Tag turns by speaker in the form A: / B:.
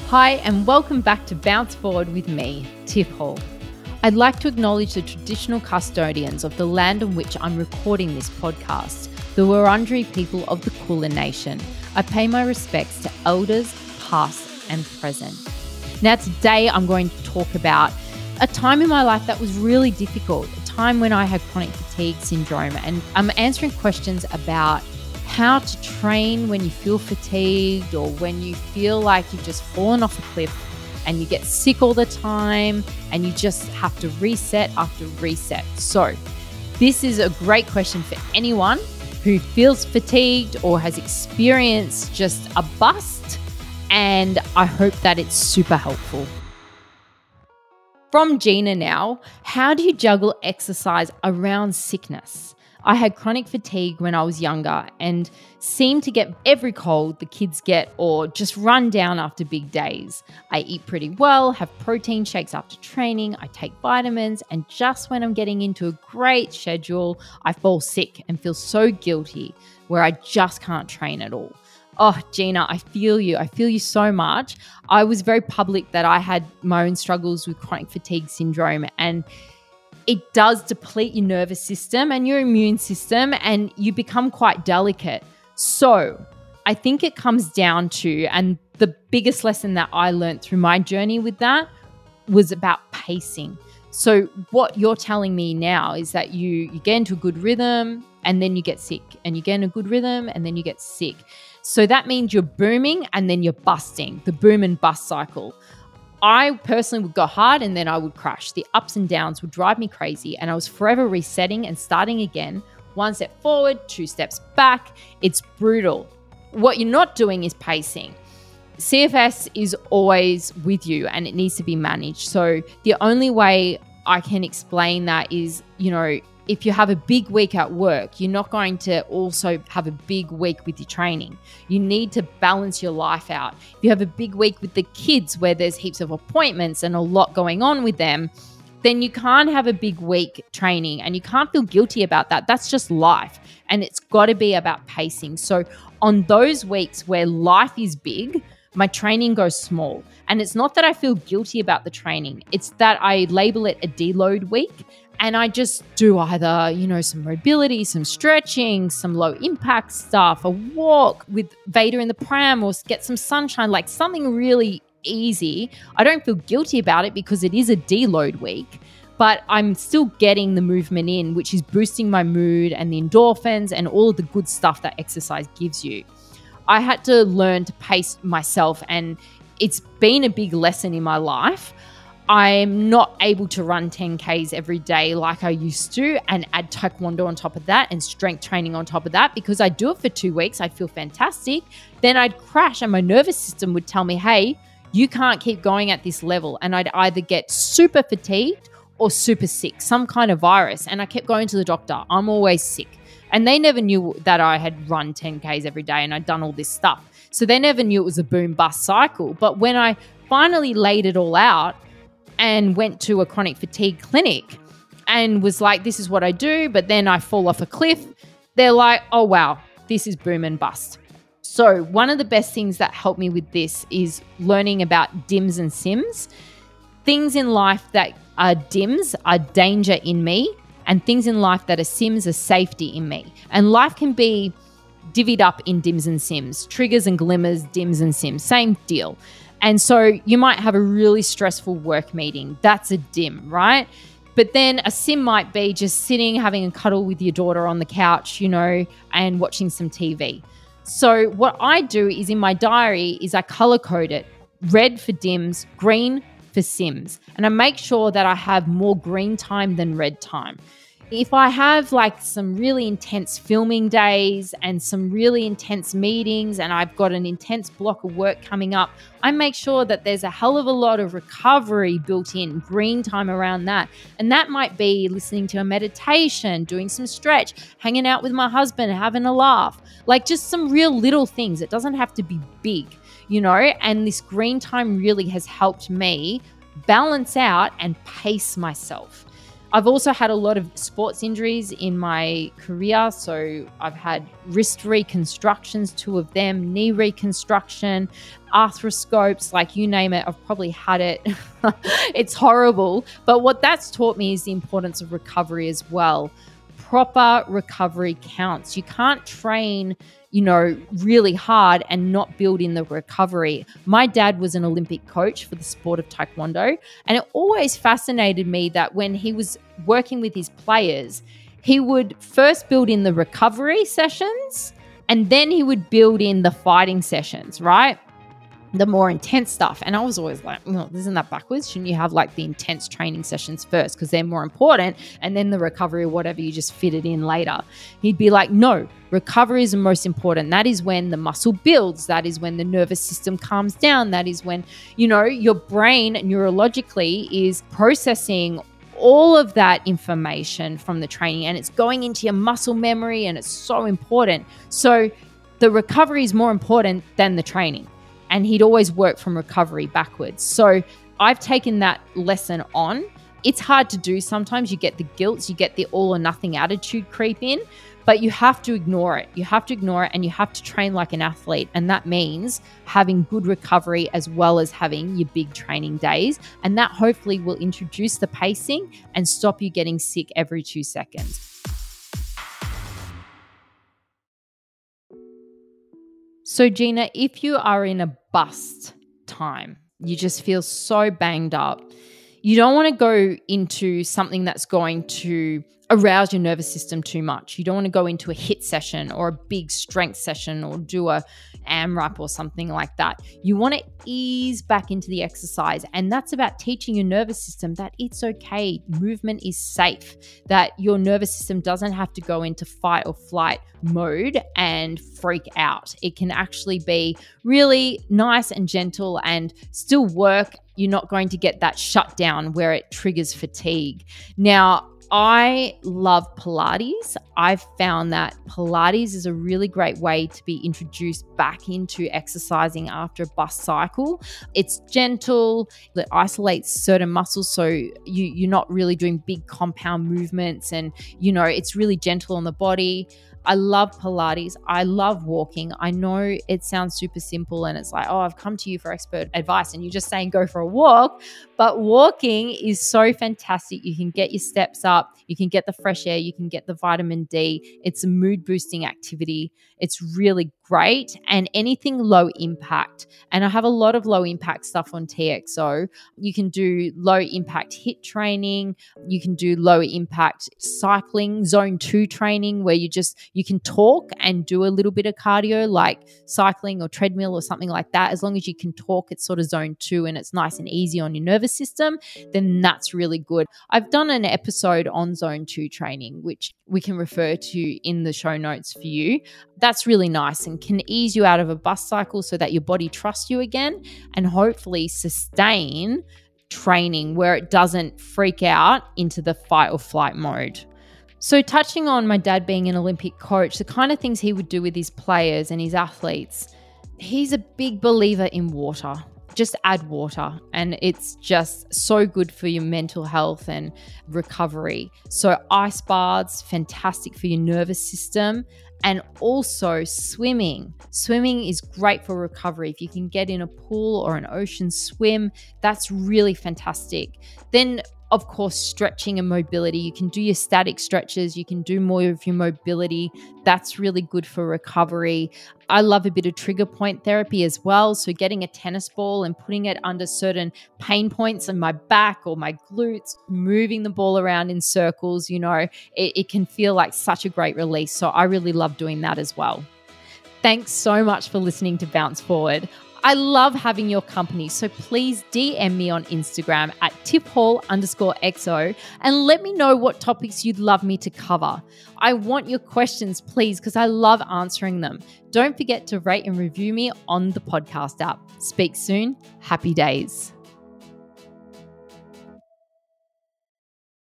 A: Hi, and welcome back to Bounce Forward with me, Tiff Hall. I'd like to acknowledge the traditional custodians of the land on which I'm recording this podcast, the Wurundjeri people of the Kulin Nation. I pay my respects to elders, past and present. Now, today I'm going to talk about a time in my life that was really difficult, a time when I had chronic fatigue syndrome, and I'm answering questions about how to train when you feel fatigued or when you feel like you've just fallen off a cliff and you get sick all the time and you just have to reset after reset. So, this is a great question for anyone who feels fatigued or has experienced just a bust, and I hope that it's super helpful. From Gina now, how do you juggle exercise around sickness? I had chronic fatigue when I was younger and seemed to get every cold the kids get or just run down after big days. I eat pretty well, have protein shakes after training, I take vitamins, and just when I'm getting into a great schedule, I fall sick and feel so guilty where I just can't train at all. Oh, Gina, I feel you. I feel you so much. I was very public that I had my own struggles with chronic fatigue syndrome and it does deplete your nervous system and your immune system, and you become quite delicate. So, I think it comes down to, and the biggest lesson that I learned through my journey with that was about pacing. So, what you're telling me now is that you, you get into a good rhythm and then you get sick, and you get in a good rhythm and then you get sick. So, that means you're booming and then you're busting the boom and bust cycle. I personally would go hard and then I would crash. The ups and downs would drive me crazy, and I was forever resetting and starting again. One step forward, two steps back. It's brutal. What you're not doing is pacing. CFS is always with you and it needs to be managed. So, the only way I can explain that is, you know, if you have a big week at work, you're not going to also have a big week with your training. You need to balance your life out. If you have a big week with the kids where there's heaps of appointments and a lot going on with them, then you can't have a big week training and you can't feel guilty about that. That's just life. And it's got to be about pacing. So, on those weeks where life is big, my training goes small. And it's not that I feel guilty about the training, it's that I label it a deload week and I just do either, you know, some mobility, some stretching, some low impact stuff, a walk with Vader in the pram, or get some sunshine, like something really easy. I don't feel guilty about it because it is a deload week, but I'm still getting the movement in, which is boosting my mood and the endorphins and all of the good stuff that exercise gives you. I had to learn to pace myself, and it's been a big lesson in my life. I'm not able to run 10Ks every day like I used to and add taekwondo on top of that and strength training on top of that because I do it for two weeks. I'd feel fantastic. Then I'd crash and my nervous system would tell me, hey, you can't keep going at this level. And I'd either get super fatigued or super sick, some kind of virus. And I kept going to the doctor. I'm always sick. And they never knew that I had run 10Ks every day and I'd done all this stuff. So they never knew it was a boom bust cycle. But when I finally laid it all out, and went to a chronic fatigue clinic and was like, this is what I do, but then I fall off a cliff. They're like, oh, wow, this is boom and bust. So, one of the best things that helped me with this is learning about DIMS and SIMS. Things in life that are DIMS are danger in me, and things in life that are SIMS are safety in me. And life can be divvied up in DIMS and SIMS, triggers and glimmers, DIMS and SIMS, same deal. And so you might have a really stressful work meeting. That's a dim, right? But then a sim might be just sitting, having a cuddle with your daughter on the couch, you know, and watching some TV. So what I do is in my diary is I color code it red for dims, green for sims. And I make sure that I have more green time than red time if I have like some really intense filming days and some really intense meetings, and I've got an intense block of work coming up, I make sure that there's a hell of a lot of recovery built in, green time around that. And that might be listening to a meditation, doing some stretch, hanging out with my husband, having a laugh, like just some real little things. It doesn't have to be big, you know? And this green time really has helped me balance out and pace myself. I've also had a lot of sports injuries in my career. So I've had wrist reconstructions, two of them, knee reconstruction, arthroscopes, like you name it. I've probably had it. it's horrible. But what that's taught me is the importance of recovery as well. Proper recovery counts. You can't train you know, really hard and not build in the recovery. My dad was an Olympic coach for the sport of Taekwondo, and it always fascinated me that when he was working with his players, he would first build in the recovery sessions and then he would build in the fighting sessions, right? The more intense stuff. And I was always like, well, isn't that backwards? Shouldn't you have like the intense training sessions first because they're more important and then the recovery or whatever you just fit it in later? He'd be like, no, recovery is the most important. That is when the muscle builds. That is when the nervous system calms down. That is when, you know, your brain neurologically is processing all of that information from the training and it's going into your muscle memory and it's so important. So the recovery is more important than the training and he'd always work from recovery backwards. So I've taken that lesson on. It's hard to do sometimes. You get the guilt, you get the all or nothing attitude creep in, but you have to ignore it. You have to ignore it and you have to train like an athlete. And that means having good recovery as well as having your big training days. And that hopefully will introduce the pacing and stop you getting sick every two seconds. So, Gina, if you are in a bust time, you just feel so banged up, you don't want to go into something that's going to arouse your nervous system too much. You don't want to go into a hit session or a big strength session or do a AMRAP or something like that. You want to ease back into the exercise. And that's about teaching your nervous system that it's okay. Movement is safe, that your nervous system doesn't have to go into fight or flight mode and freak out. It can actually be really nice and gentle and still work. You're not going to get that shutdown where it triggers fatigue. Now, I love Pilates. I've found that Pilates is a really great way to be introduced back into exercising after a bust cycle. It's gentle, it isolates certain muscles so you you're not really doing big compound movements and you know, it's really gentle on the body. I love Pilates. I love walking. I know it sounds super simple and it's like, oh, I've come to you for expert advice and you're just saying go for a walk. But walking is so fantastic. You can get your steps up, you can get the fresh air, you can get the vitamin D. It's a mood boosting activity. It's really great and anything low impact. And I have a lot of low impact stuff on TXO. You can do low impact hit training, you can do low impact cycling, zone 2 training where you just you can talk and do a little bit of cardio like cycling or treadmill or something like that. As long as you can talk, it's sort of zone 2 and it's nice and easy on your nervous system, then that's really good. I've done an episode on zone 2 training which we can refer to in the show notes for you. That's really nice and can ease you out of a bust cycle so that your body trusts you again and hopefully sustain training where it doesn't freak out into the fight or flight mode. So, touching on my dad being an Olympic coach, the kind of things he would do with his players and his athletes, he's a big believer in water. Just add water, and it's just so good for your mental health and recovery. So, ice baths, fantastic for your nervous system and also swimming. Swimming is great for recovery. If you can get in a pool or an ocean swim, that's really fantastic. Then of course, stretching and mobility. You can do your static stretches, you can do more of your mobility. That's really good for recovery. I love a bit of trigger point therapy as well. So, getting a tennis ball and putting it under certain pain points in my back or my glutes, moving the ball around in circles, you know, it, it can feel like such a great release. So, I really love doing that as well. Thanks so much for listening to Bounce Forward. I love having your company, so please DM me on Instagram at tiffhall underscore XO and let me know what topics you'd love me to cover. I want your questions, please, because I love answering them. Don't forget to rate and review me on the podcast app. Speak soon. Happy days.